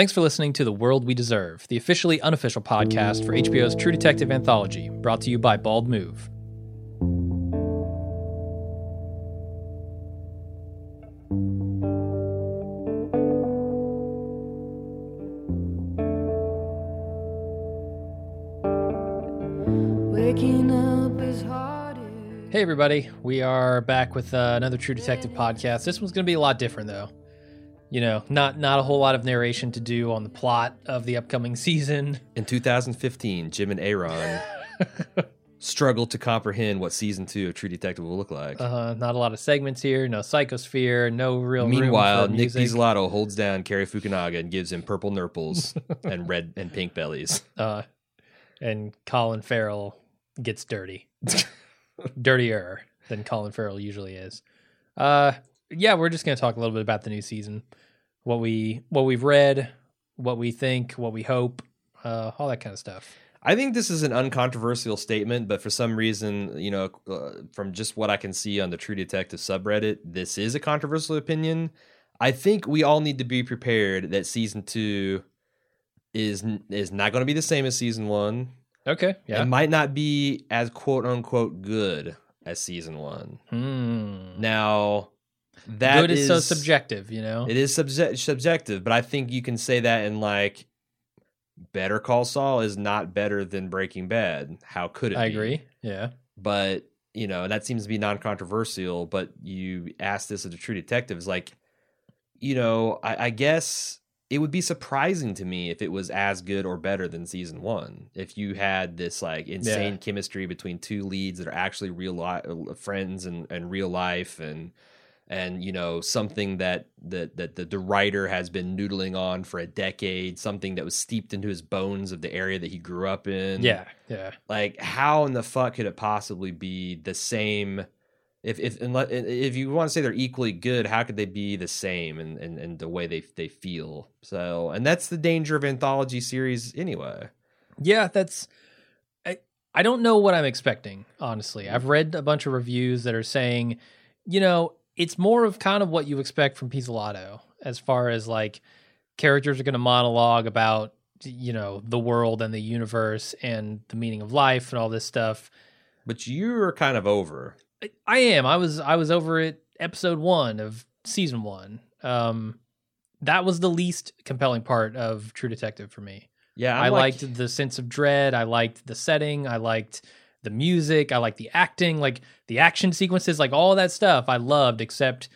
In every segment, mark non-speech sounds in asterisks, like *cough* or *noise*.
Thanks for listening to The World We Deserve, the officially unofficial podcast for HBO's True Detective anthology, brought to you by Bald Move. Waking up is harder. Hey, everybody. We are back with uh, another True Detective podcast. This one's going to be a lot different, though. You know, not not a whole lot of narration to do on the plot of the upcoming season. In 2015, Jim and Aaron *laughs* struggled to comprehend what season two of True Detective will look like. Uh, not a lot of segments here. No psychosphere. No real. Meanwhile, Nick. Pizzolatto holds down Cary Fukunaga and gives him purple nurples *laughs* and red and pink bellies. uh, and Colin Farrell gets dirty, *laughs* dirtier than Colin Farrell usually is. Uh, yeah, we're just gonna talk a little bit about the new season, what we what we've read, what we think, what we hope, uh, all that kind of stuff. I think this is an uncontroversial statement, but for some reason, you know, uh, from just what I can see on the True Detective subreddit, this is a controversial opinion. I think we all need to be prepared that season two is is not going to be the same as season one. Okay, yeah. It might not be as quote unquote good as season one. Hmm. Now, that Good is, so subjective, you know. It is subje- subjective, but I think you can say that in like Better Call Saul is not better than Breaking Bad. How could it? I be? agree. Yeah. but you know that seems to be non-controversial. But you ask this of the True Detectives, like, you know, I, I guess it would be surprising to me if it was as good or better than season one. If you had this like insane Yeah. chemistry between two leads that are actually real li- uh, friends and and real life and and you know something that that that the, the writer has been noodling on for a decade something that was steeped into his bones of the area that he grew up in Yeah. Yeah. like how in the fuck could it possibly be the same if if unless, if you want to say they're equally good how could they be the same and and in the way they they feel so and that's the danger of anthology series anyway Yeah, that's I I don't know what I'm expecting, honestly. I've read a bunch of reviews that are saying, you know, it's more of kind of what you expect from Pizzolatto as far as like characters are going to monologue about you know the world and the universe and the meaning of life and all this stuff. but you're kind of over I, I am. I was I was over it episode 1 of season 1. Um that was the least compelling part of True Detective for me. yeah i I'm like- liked the sense of dread. I liked the setting. I liked the music. I like the acting, like the action sequences, like all that stuff. I loved, except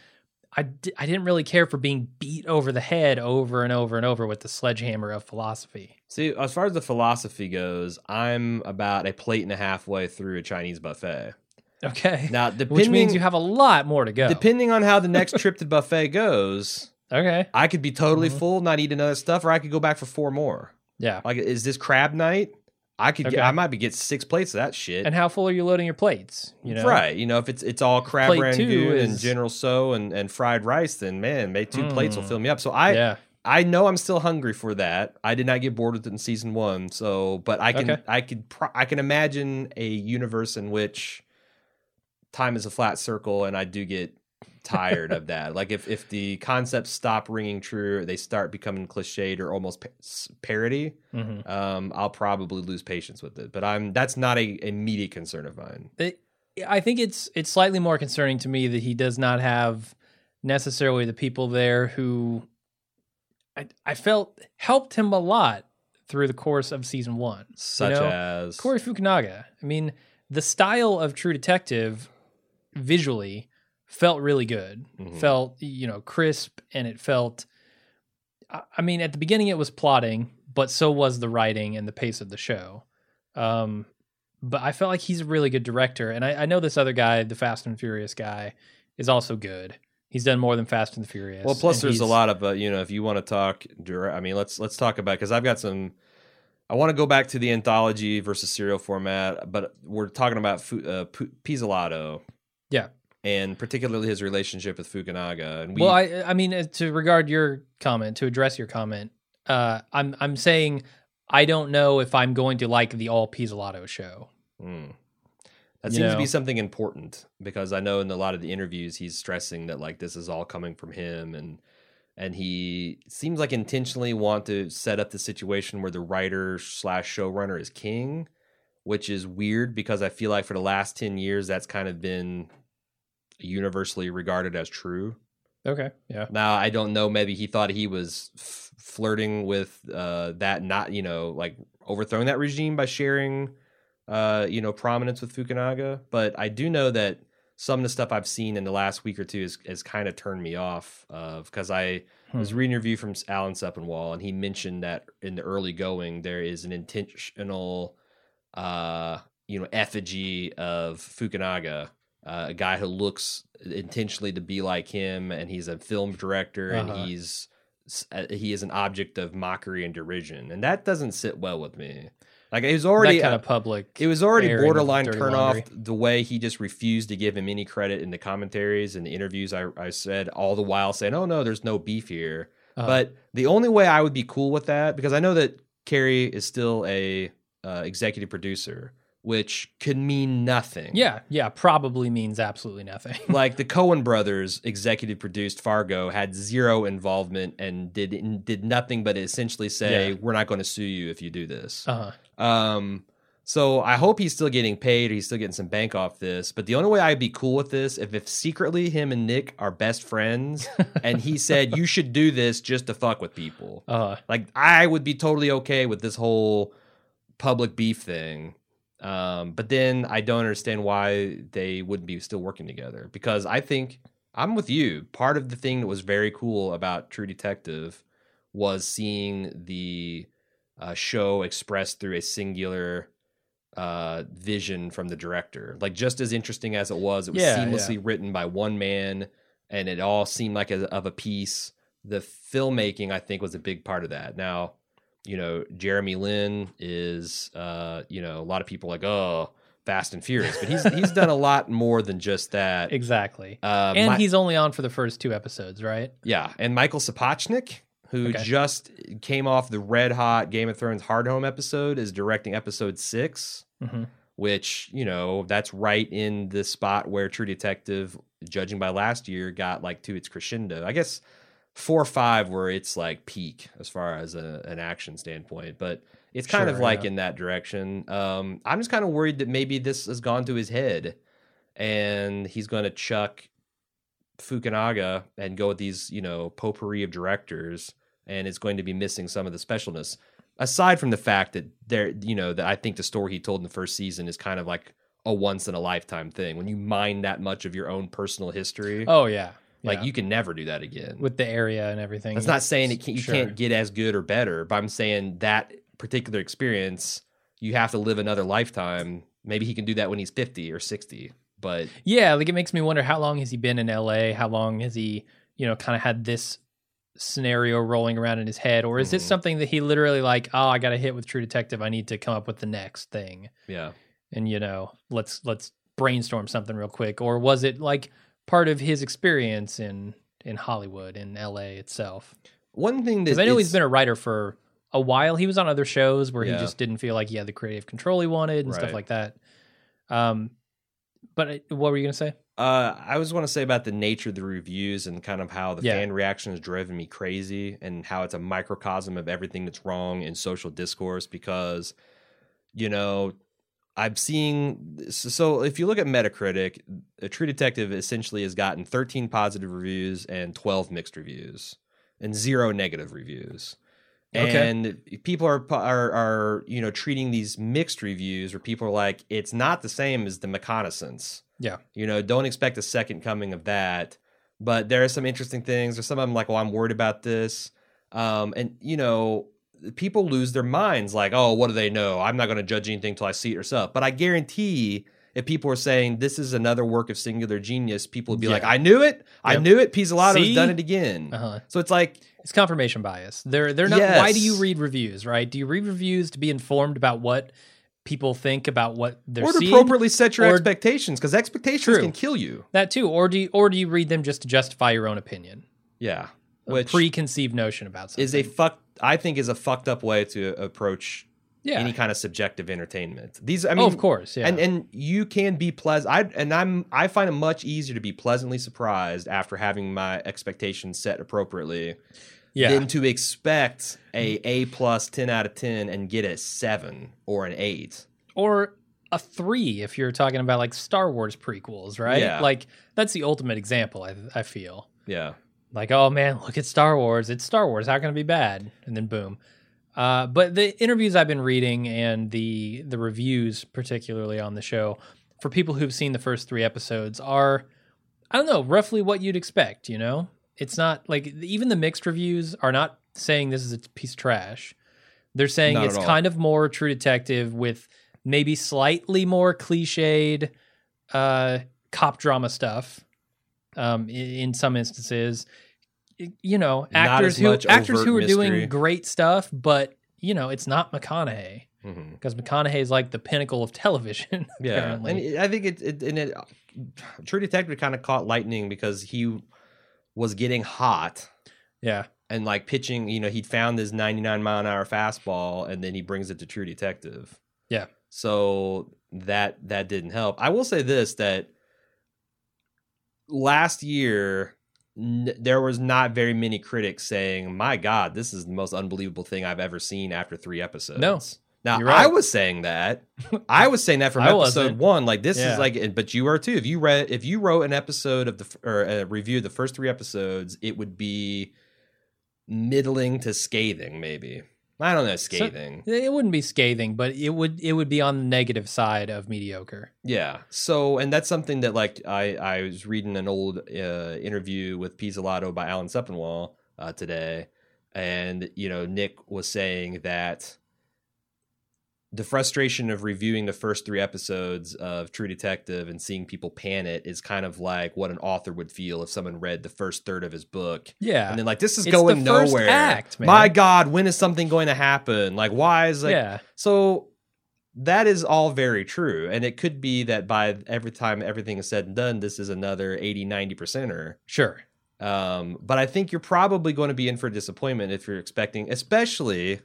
I d- I didn't really care for being beat over the head over and over and over with the sledgehammer of philosophy. see as far as the philosophy goes i'm about a plate and a half way through a chinese buffet Okay, now *laughs* which means you have a lot more to go. depending on how the next *laughs* trip to buffet goes okay, i could be totally Mhm. full not eat another stuff or i could go back for four more yeah. Like, is this crab night? I could Okay. get, I might be get six plates of that shit. And how full are you loading your plates? You know, Right. You know, if it's it's all crab Plate rangoon and General Tso and, and fried rice, then man, maybe two plates will Mm. fill me up. So I yeah, I know I'm still hungry for that. I did not get bored with it in season one. So, but I can Okay. I could pro- I can imagine a universe in which time is a flat circle, and I do get tired of that. Like if if the concepts stop ringing true, they start becoming cliched or almost pa- parody hmm um, I'll probably lose patience with it. But I'm that's not a immediate concern of mine. it, I think it's it's slightly more concerning to me that he does not have necessarily the people there who I I felt helped him a lot through the course of season one. Such know, as Corey Fukunaga. I mean, the style of True Detective visually felt really good. Mhm. Felt you know crisp, and it felt. I mean, at the beginning it was plotting, but so was the writing and the pace of the show. Um, but I felt like he's a really good director, and I, I know this other guy, the Fast and Furious guy, is also good. He's done more than Fast and the Furious. well, plus there's a lot of uh, you know if you want to talk direct, I mean let's let's talk about because I've got some. I want to go back to the anthology versus serial format, but we're talking about uh, Pizzolatto. Yeah. And particularly his relationship with Fukunaga. And we, well, I I mean uh, to regard your comment, to address your comment, uh, I'm I'm saying I don't know if I'm going to like the all Pizzolatto show. Mm. That You seems to be something important because I know in a lot of the interviews he's stressing that like this is all coming from him and and he seems like intentionally want to set up the situation where the writer slash showrunner is king, which is weird because I feel like for the last ten years that's kind of been universally regarded as true. Okay. Yeah. Now I don't know. Maybe he thought he was f- flirting with uh, that, not you know, like overthrowing that regime by sharing, uh, you know, prominence with Fukunaga. But I do know that some of the stuff I've seen in the last week or two has, has kind of turned me off of because I Hmm. was reading a review from Alan Sepinwall, and he mentioned that in the early going there is an intentional, uh, you know, effigy of Fukunaga, uh, a guy who looks intentionally to be like him, and he's a film director, Uh-huh. and he's uh, he is an object of mockery and derision, and that doesn't sit well with me. Like it was already that kind of public. it was already borderline turn off the way he just refused to give him any credit in the commentaries and the interviews. I, I said all the while saying, "Oh no, there's no beef here." Uh, But the only way I would be cool with that because I know that Cary is still a uh, executive producer, which could mean nothing. yeah, yeah, probably means absolutely nothing. *laughs* like the Coen brothers executive produced Fargo had zero involvement and did did nothing but essentially say, Yeah. "We're not going to sue you if you do this." uh-huh. Um, so I hope he's still getting paid or he's still getting some bank off this. But the only way I'd be cool with this if if secretly him and Nick are best friends *laughs* and he said you should do this just to fuck with people. Uh-huh. Like I would be totally okay with this whole public beef thing. Um, but then I don't understand why they wouldn't be still working together because I think I'm with you. Part of the thing that was very cool about True Detective was seeing the uh, show expressed through a singular uh, vision from the director. Like just as interesting as it was, it was Yeah, seamlessly written by one man, and it all seemed like a, of a piece. The filmmaking, I think, was a big part of that. Now, you know, Jeremy Lin is, uh, you know, a lot of people like, oh, Fast and Furious, but he's he's done a *laughs* lot more than just that. exactly. Uh, and Mi- he's only on for the first two episodes, right? yeah, and Michael Sapochnik, who Okay. just came off the red hot Game of Thrones Hardhome episode, is directing episode six, hmm which you know that's right in the spot where True Detective, judging by last year, got like to its crescendo. I guess four or five where it's like peak as far as a, an action standpoint, but it's kind of like yeah. in that direction. Um, I'm just kind of worried that maybe this has gone to his head and he's going to chuck Fukunaga and go with these, you know, potpourri of directors, and it's going to be missing some of the specialness. Aside from the fact that there, you know, that I think the story he told in the first season is kind of like a once in a lifetime thing. When you mine that much of your own personal history, Oh yeah, like Yeah. you can never do that again. with the area and everything. That's not saying it can, you Sure. can't get as good or better, but I'm saying that particular experience, you have to live another lifetime. Maybe he can do that when he's 50 or 60, but Yeah, like it makes me wonder how long has he been in LA? How long has he, you know, kind of had this scenario rolling around in his head, or is this Mhm. something that he literally like, oh, I got a hit with True Detective, I need to come up with the next thing, yeah. and you know, let's let's brainstorm something real quick, or was it like part of his experience in in Hollywood in LA itself? One thing that I know is- he's been a writer for a while. He was on other shows where Yeah. he just didn't feel like he had the creative control he wanted and stuff like that. Um, but I- what were you gonna say? Uh, I was want to say about the nature of the reviews and kind of how the Yeah. fan reaction has driven me crazy, and how it's a microcosm of everything that's wrong in social discourse. Because, you know, I'm seeing. So if you look at Metacritic, a True Detective essentially has gotten 13 positive reviews and 12 mixed reviews, and zero negative reviews. Okay. And people are, are are you know treating these mixed reviews where people are like, it's not the same as the reconnaissance. Yeah. You know, don't expect a second coming of that. But there are some interesting things. There's some of them like, well, I'm worried about this. Um, and you know, people lose their minds like, oh, what do they know? I'm not going to judge anything until I see it yourself. But I guarantee if people are saying this is another work of singular genius, people would be like, I knew it. I knew it. Pizzolatto's done it again. Uh-huh. So it's like, It's confirmation bias. They're they're not. Why do you read reviews? Right? Do you read reviews to be informed about what people think about what they're or to seeing? appropriately set your or- expectations because expectations True. can kill you. that too, or do you, or do you read them just to justify your own opinion? Yeah. Which preconceived notion about something. is a fuck I think is a fucked up way to approach Yeah. any kind of subjective entertainment. These, I oh, mean, of course, yeah. and and you can be pleasant. I and I'm I find it much easier to be pleasantly surprised after having my expectations set appropriately yeah. than to expect a A plus ten out of ten and get a seven or an eight. or a three if you're talking about like Star Wars prequels, right? Yeah. Like that's the ultimate example. I I feel Yeah, like, oh man, look at Star Wars. It's Star Wars. How can it be bad? And then boom. Uh, but the interviews I've been reading and the the reviews, particularly on the show, for people who've seen the first three episodes, are I don't know roughly what you'd expect. You know, it's not like even the mixed reviews are not saying this is a piece of trash. They're saying Not it's kind of more True Detective with maybe slightly more cliched uh, cop drama stuff um, i- in some instances. You know, actors who actors who are mystery. doing great stuff, but you know, it's not McConaughey mm-hmm. because McConaughey is like the pinnacle of television. *laughs* yeah. apparently. And I think it, it and it uh, True Detective kind of caught lightning because he was getting hot yeah, and like pitching. You know, he'd found his 99 mile an hour fastball, and then he brings it to True Detective. Yeah. So that that didn't help. I will say this that last year n- there was not very many critics saying, "My God, this is the most unbelievable thing I've ever seen after three episodes." No. Now You're I was saying that. I was saying that from *laughs* episode wasn't. one. Like this Yeah. is like, but you were too. If you read, if you wrote an episode of the or uh, a review of the first three episodes, it would be middling to scathing, maybe. I don't know, scathing. it wouldn't be scathing, but it would it would be on the negative side of mediocre. Yeah. So, and that's something that like I I was reading an old uh, interview with Pizzolatto by Alan Sepinwall uh, today, and you know Nick was saying that the frustration of reviewing the first three episodes of True Detective and seeing people pan it is kind of like what an author would feel if someone read the first third of his book Yeah, and then like this is It's going the first nowhere. act, man. My God, when is something going to happen? Like why is like yeah, so that is all very true. And it could be that by every time everything is said and done, this is another 80, 90 percenter. sure. Um, but I think you're probably going to be in for disappointment if you're expecting, especially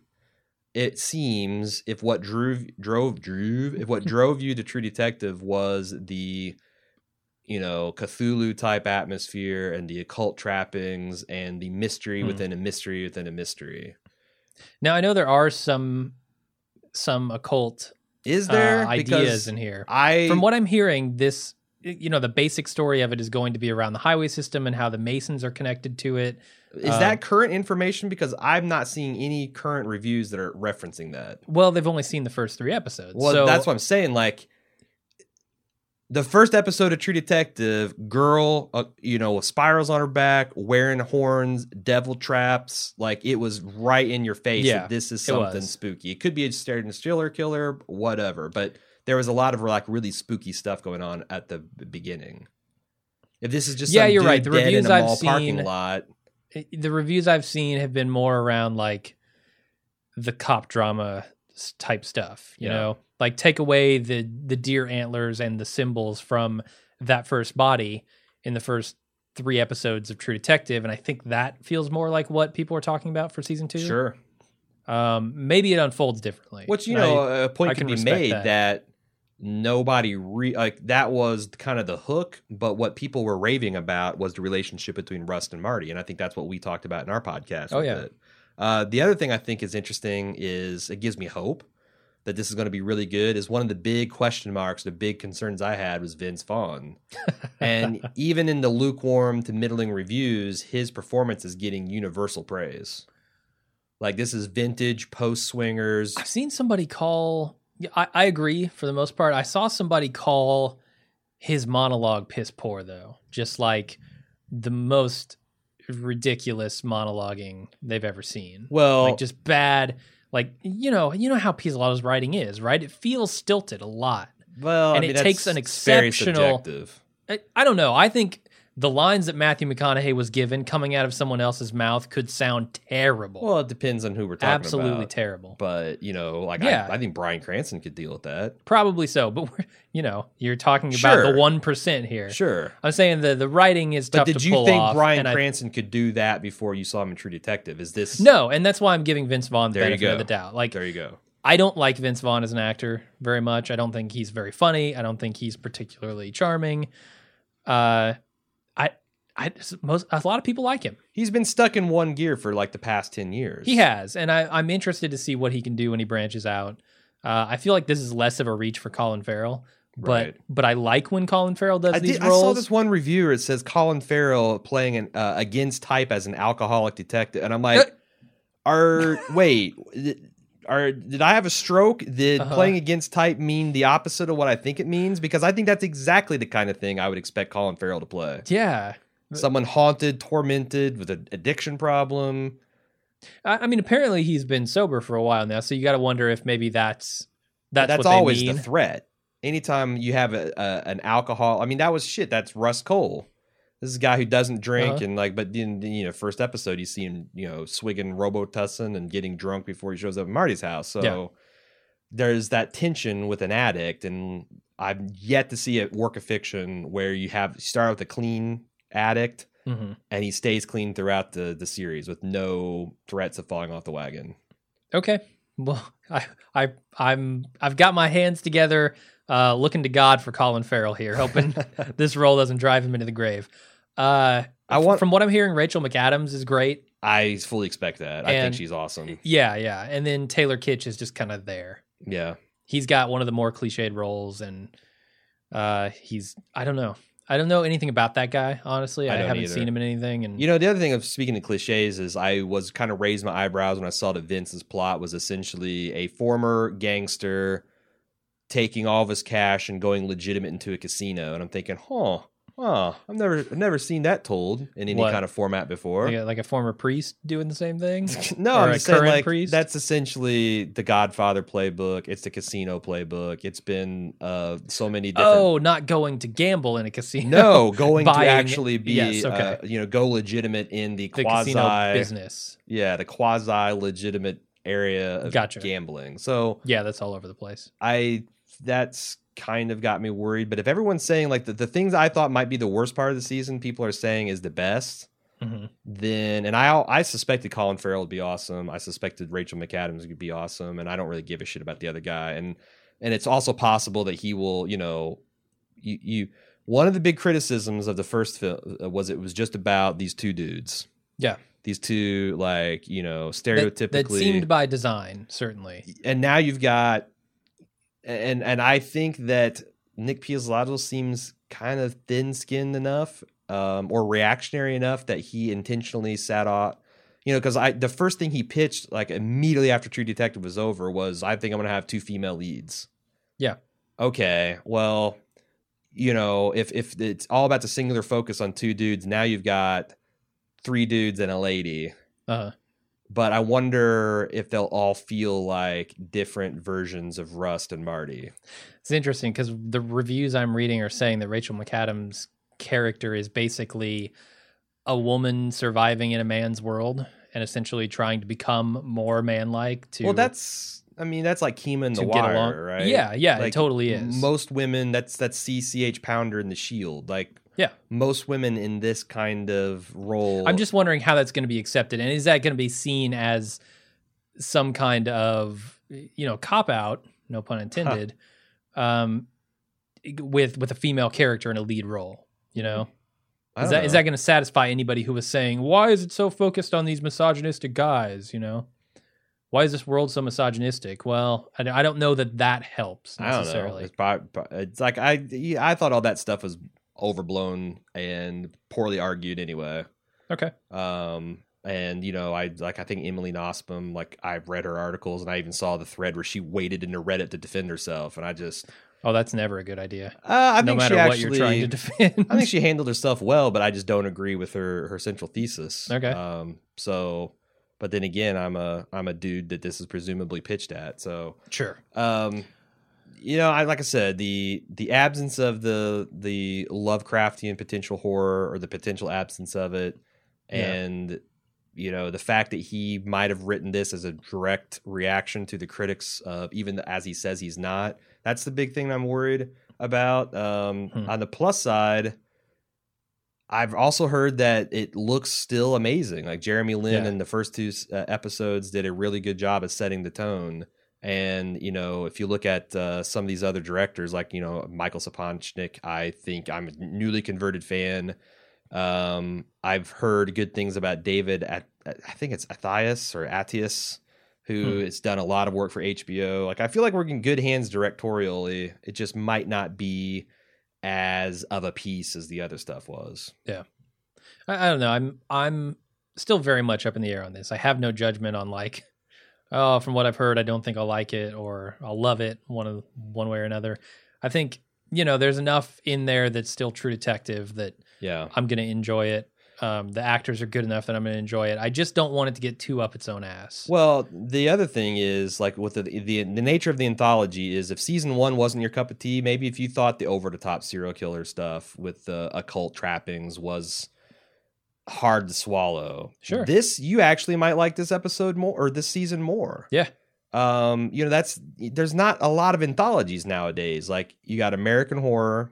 it seems if what drove drove drove if what *laughs* drove you to True Detective was the you know Cthulhu type atmosphere and the occult trappings and the mystery Hmm. within a mystery within a mystery. Now I know there are some some occult Is uh, there ideas Because in here. I From what I'm hearing, this you know the basic story of it is going to be around the highway system and how the Masons are connected to it. Is Um, that current information? Because I'm not seeing any current reviews that are referencing that. Well, they've only seen the first three episodes. Well, so that's what I'm saying. Like the first episode of True Detective, girl, uh, you know, with spirals on her back, wearing horns, devil traps. Like it was right in your face. Yeah, that this is something was. spooky. It could be a Sterling Stiller killer, whatever. But there was a lot of like really spooky stuff going on at the beginning. If this is just Yeah, you're right. The reviews in a I've seen- lot. the reviews I've seen have been more around like the cop drama type stuff, you Yeah. know, like take away the the deer antlers and the symbols from that first body in the first three episodes of True Detective, and I think that feels more like what people are talking about for season two. Sure. um, maybe it unfolds differently. Which you know, a point I can, can be made that. that. Nobody re like that was kind of the hook, but what people were raving about was the relationship between Rust and Marty, and I think that's what we talked about in our podcast. Oh, yeah. Uh, the other thing I think is interesting is it gives me hope that this is going to be really good. Is one of the big question marks, the big concerns I had was Vince Vaughn, *laughs* and even in the lukewarm to middling reviews, his performance is getting universal praise. Like this is vintage post swingers. I've seen somebody call. Yeah, I, I agree for the most part. I saw somebody call his monologue piss poor though, just like the most ridiculous monologuing they've ever seen. Well, like just bad. Like you know, you know how Pizzolatto's writing is, right? It feels stilted a lot. Well, And I it mean, takes that's an very exceptional- subjective. I, I don't know. I think the lines that Matthew McConaughey was given coming out of someone else's mouth could sound terrible. Well, it depends on who we're talking Absolutely about. Absolutely terrible. But you know, like Yeah. I, I think Bryan Cranston could deal with that. Probably so, but we're, you know, you're talking about the one percent here. Sure. I'm saying the the writing is But tough did to you think off, Bryan and I- Cranston could do that before you saw him in True Detective? Is this no, and that's why I'm giving Vince Vaughn the There you benefit of the doubt. Like There you go. I don't like Vince Vaughn as an actor very much. I don't think he's very funny. I don't think he's particularly charming. Uh, I, I most a lot of people like him. He's been stuck in one gear for like the past 10 years. He has, and I, I'm interested to see what he can do when he branches out. Uh, I feel like this is less of a reach for Colin Farrell, but Right. but I like when Colin Farrell does I, these did, I roles. saw this one review where it says Colin Farrell playing an, uh, against type as an alcoholic detective, and I'm like, Uh, "Are wait, did I have a stroke? Did Uh-huh. playing against type mean the opposite of what I think it means? Because I think that's exactly the kind of thing I would expect Colin Farrell to play. Yeah, Someone haunted, tormented with an addiction problem. I, I mean, apparently he's been sober for a while now, so you got to wonder if maybe that's that's, That's, what they always mean. the threat. Anytime you have a, a an alcohol, I mean, that was shit. That's Rust Cohle. This is a guy who doesn't drink Uh-huh. and like, but in you know, first episode you see him, you know, swigging Robitussin and getting drunk before he shows up at Marty's house. So Yeah. there's that tension with an addict, and I've yet to see a work of fiction where you have you start with a clean addict Mhm. and he stays clean throughout the the series with no threats of falling off the wagon. Okay. Well, *laughs* I, I, I'm, I've got my hands together, uh, looking to God for Colin Farrell here, hoping *laughs* this role doesn't drive him into the grave. Uh, I want. from what I'm hearing, Rachel McAdams is great. I fully expect that. I think she's awesome. Yeah, yeah. And then Taylor Kitsch is just kind of there. Yeah. He's got one of the more cliched roles, and uh, he's, I don't know. I don't know anything about that guy, honestly. I I, haven't either. seen him in anything. And You know, the other thing of speaking of cliches is I was kind of raised my eyebrows when I saw that Vince's plot was essentially a former gangster taking all of his cash and going legitimate into a casino. And I'm thinking, huh, huh, I've never I've never seen that told in any What? kind of format before. like a, like a former priest doing the same thing. *laughs* no, Or I'm a just saying current like priest? that's essentially the Godfather playbook. It's the casino playbook. It's been uh so many different Oh, not going to gamble in a casino. No, going to *laughs* Buying- actually be, yes, okay. uh, you know, go legitimate in the, the quasi casino business. yeah, the quasi legitimate area of Gotcha. gambling. So Yeah, that's all over the place. I that's kind of got me worried. But if everyone's saying like the, the things I thought might be the worst part of the season, people are saying is the best, hmm then and I I suspected Colin Farrell would be awesome. I suspected Rachel McAdams would be awesome, and I don't really give a shit about the other guy. And and it's also possible that he will, you know, you you one of the big criticisms of the first film was it was just about these two dudes. Yeah. These two like, you know, That, stereotypically that seemed by design, certainly. and now you've got and and I think that Nick Pizzolatto seems kind of thin-skinned enough um, or reactionary enough that he intentionally sat off. You know, because I the first thing he pitched like immediately after True Detective was over was I think I'm gonna have two female leads. Yeah. Okay. Well, you know, if if it's all about the singular focus on two dudes, now you've got three dudes and a lady Uh, but I wonder if they'll all feel like different versions of Rust and Marty. it's interesting because the reviews I'm reading are saying that Rachel McAdams' character is basically a woman surviving in a man's world and essentially trying to become more manlike. to well, that's I mean that's like Kima in the Wire, along. right? Yeah, yeah, it totally is. Most women, that's that's CCH Pounder in the Shield. Like Yeah. most women in this kind of role. I'm just wondering how that's going to be accepted, and is that going to be seen as some kind of you know cop out, no pun intended, um, with with a female character in a lead role? You know, is that is that going to satisfy anybody who was saying why is it so focused on these misogynistic guys? You know, why is this world so misogynistic? Well, I, I don't know that that helps I don't know. necessarily. It's, it's like I I thought all that stuff was overblown and poorly argued anyway. Okay, Um, and you know, I like I think Emily Nussbaum, like I've read her articles and I even saw the thread where she waded into Reddit to defend herself, and I just oh, that's never a good idea. uh, I no think matter she what actually, you're trying to defend. I think she *laughs* handled herself well, but I just don't agree with her her central thesis. Okay. Um, so, but then again, I'm a I'm a dude that this is presumably pitched at, so sure. um you know i like i said the the absence of the the lovecraftian potential horror or the potential absence of it Yeah. and you know the fact that he might have written this as a direct reaction to the critics of even as he says he's not that's the big thing i'm worried about um Hmm. on the plus side I've also heard that it looks still amazing. Like Jeremy Lin Yeah. in the first two uh, episodes did a really good job of setting the tone And you know, if you look at uh, some of these other directors, like you know Michael Sapochnik, I think I'm a newly converted fan. Um, I've heard good things about David. At I think it's Athias or Atius, who Hmm. has done a lot of work for HBO. Like I feel like we're in good hands directorially. It just might not be as of a piece as the other stuff was. I, I don't know. I'm I'm still very much up in the air on this. I have no judgment on like, oh, from what I've heard, I don't think I'll like it or I'll love it one of one way or another. I think you know there's enough in there that's still True Detective that Yeah. I'm gonna enjoy it. Um, the actors are good enough that I'm gonna enjoy it. I just don't want it to get too up its own ass. Well, the other thing is like with the, the the nature of the anthology is if season one wasn't your cup of tea, maybe if you thought the over the top serial killer stuff with the occult trappings was hard to swallow. Sure. This you actually might like this episode more or this season more. Yeah. Um, you know, that's there's not a lot of anthologies nowadays. Like you got American Horror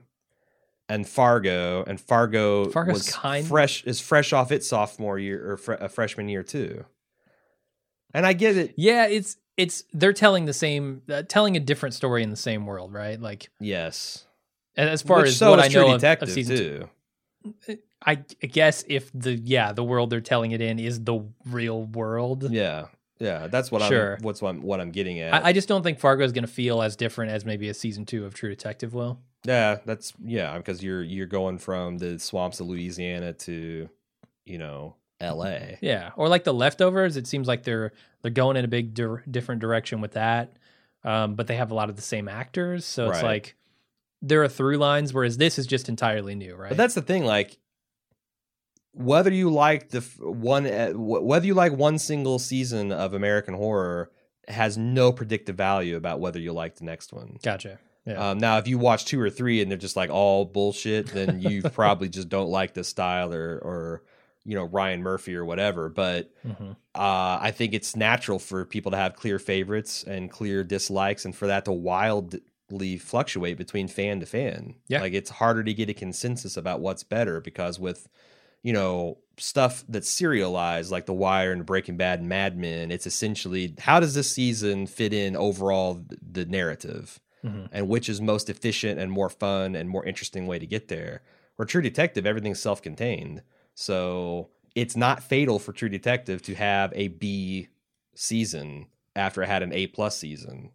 and Fargo, and Fargo Fargo's was kind- fresh is fresh off its sophomore year or a freshman year too. And I get it. yeah, it's it's they're telling the same, uh, telling a different story in the same world, right? Like Yes. as far Which as so what I know of, Detective of season too. I I guess if the yeah the world they're telling it in is the real world, Yeah. Yeah. That's what Sure. I'm what's what I'm, what I'm getting at. I, I just don't think Fargo is going to feel as different as maybe a season two of True Detective will. yeah, that's yeah, because you're you're going from the swamps of Louisiana to, you know, LA. Yeah, or like the leftovers, it seems like they're they're going in a big dir- different direction with that, um, but they have a lot of the same actors, so it's like there are through lines, whereas this is just entirely new, right? But that's the thing, like whether you like the one, uh, whether you like one single season of American Horror has no predictive value about whether you like the next one. gotcha. Yeah, Um, now, if you watch two or three and they're just like all bullshit, then you *laughs* probably just don't like the style or, or you know Ryan Murphy or whatever. But hmm uh, I think it's natural for people to have clear favorites and clear dislikes, and for that to wildly fluctuate between fan to fan. Yeah. like it's harder to get a consensus about what's better because with you know stuff that's serialized like The Wire and Breaking Bad and Mad Men, it's essentially how does this season fit in overall the narrative hmm and which is most efficient and more fun and more interesting way to get there. Where True Detective, everything's self-contained, so it's not fatal for True Detective to have a B season after it had an A plus season,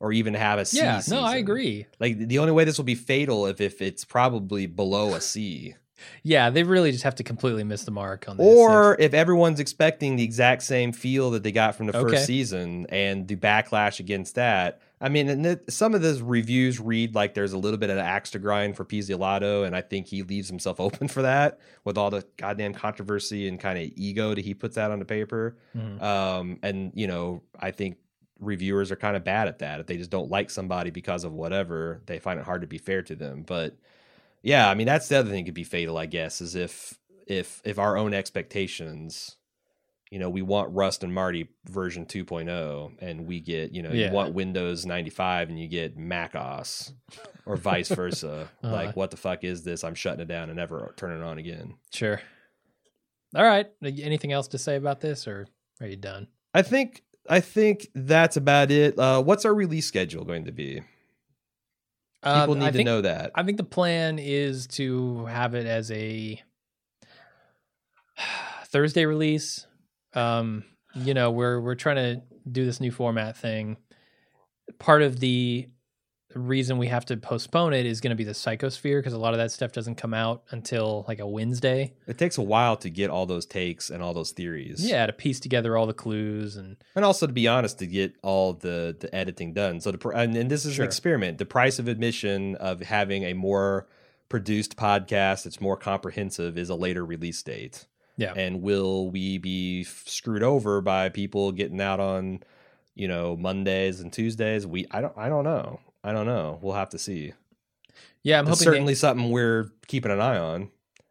or even have a C. yeah. No, I agree. Like the only way this will be fatal if if it's probably below a C, Yeah, they really just have to completely miss the mark on this. or if everyone's expecting the exact same feel that they got from the Okay. first season and the backlash against that. I mean, some of those reviews read like there's a little bit of an axe to grind for Pizzolatto, and I think he leaves himself *laughs* open for that with all the goddamn controversy and kind of ego that he puts out on the paper. Mhm. Um, and you know, I think reviewers are kind of bad at that. If they just don't like somebody because of whatever, they find it hard to be fair to them. But yeah, I mean, that's the other thing could be fatal, I guess, is if if if our own expectations, you know, we want Rust and Marty version 2.0 and we get, you know, Yeah. you want Windows 95 and you get Mac OS or vice versa. *laughs* Uh-huh. Like, what the fuck is this? I'm shutting it down and never turning it on again. sure. All right. Anything else to say about this, or are you done? I think I think that's about it. Uh, what's our release schedule going to be? People Um, need I to think, know that. I think the plan is to have it as a *sighs* Thursday release. Um, you know, we're we're trying to do this new format thing. Part of the reason we have to postpone it is going to be the psychosphere because a lot of that stuff doesn't come out until like a Wednesday. It takes a while to get all those takes and all those theories. Yeah, to piece together all the clues and and also to be honest, to get all the the editing done. So the and, and this is Sure. an experiment. The price of admission of having a more produced podcast that's more comprehensive is a later release date. Yeah. And will we be screwed over by people getting out on, you know, Mondays and Tuesdays? We I don't I don't know. I don't know. We'll have to see. yeah, I'm It's hoping certainly something we're keeping an eye on.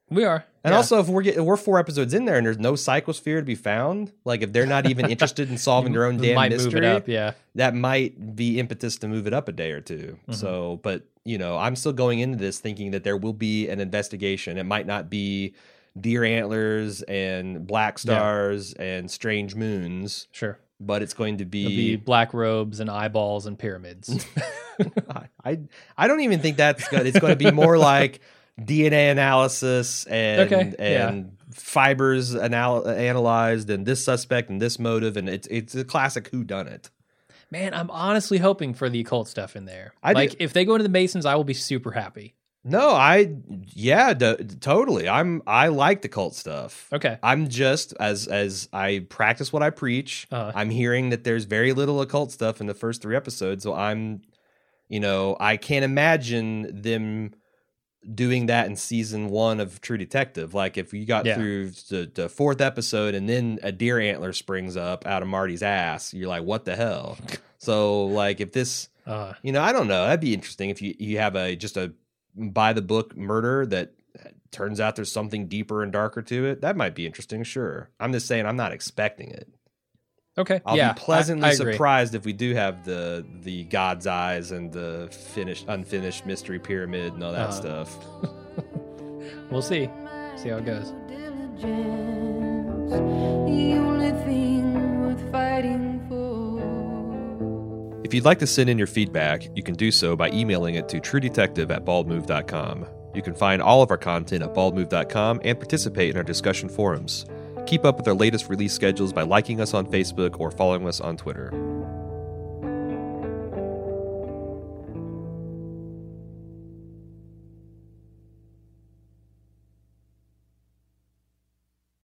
we are. And Yeah. also, if we're getting we're four episodes in there and there's no psychosphere to be found, like if they're not even *laughs* interested in solving their own damn mystery, up. Yeah, that might be impetus to move it up a day or 2 Mhm. So, but you know, I'm still going into this thinking that there will be an investigation. It might not be deer antlers and black Yeah. stars and strange moons, sure. but it's going to It'll be black robes and eyeballs and pyramids. *laughs* *laughs* I, I don't even think that's good. It's going to be more like DNA analysis and Okay, yeah. and fibers anal- analyzed and this suspect and this motive and it's it's a classic who done it. Man, I'm honestly hoping for the occult stuff in there. I do- like if they go into the Masons, I will be super happy. No, I yeah, d- totally. I'm I like the cult stuff. Okay. I'm just as as I practice what I preach. Uh-huh. I'm hearing that there's very little occult stuff in the first three episodes, so I'm, you know, I can't imagine them doing that in season one of True Detective. Like if you got Yeah. through the, the fourth episode and then a deer antler springs up out of Marty's ass, you're like, what the hell? *laughs* so like if this, Uh, you know, I don't know, that'd be interesting if you you have a just a by the book murder that turns out there's something deeper and darker to it. That might be interesting. Sure, I'm just saying I'm not expecting it. Okay. I'll yeah, be pleasantly I, I surprised if we do have the the God's eyes and the finished unfinished mystery pyramid and all that Uh-huh. stuff. *laughs* We'll see. See how it goes. The only thing worth fighting for. If you'd like to send in your feedback, you can do so by emailing it to truedetective at baldmove.com. You can find all of our content at baldmove.com and participate in our discussion forums. Keep up with our latest release schedules by liking us on Facebook or following us on Twitter.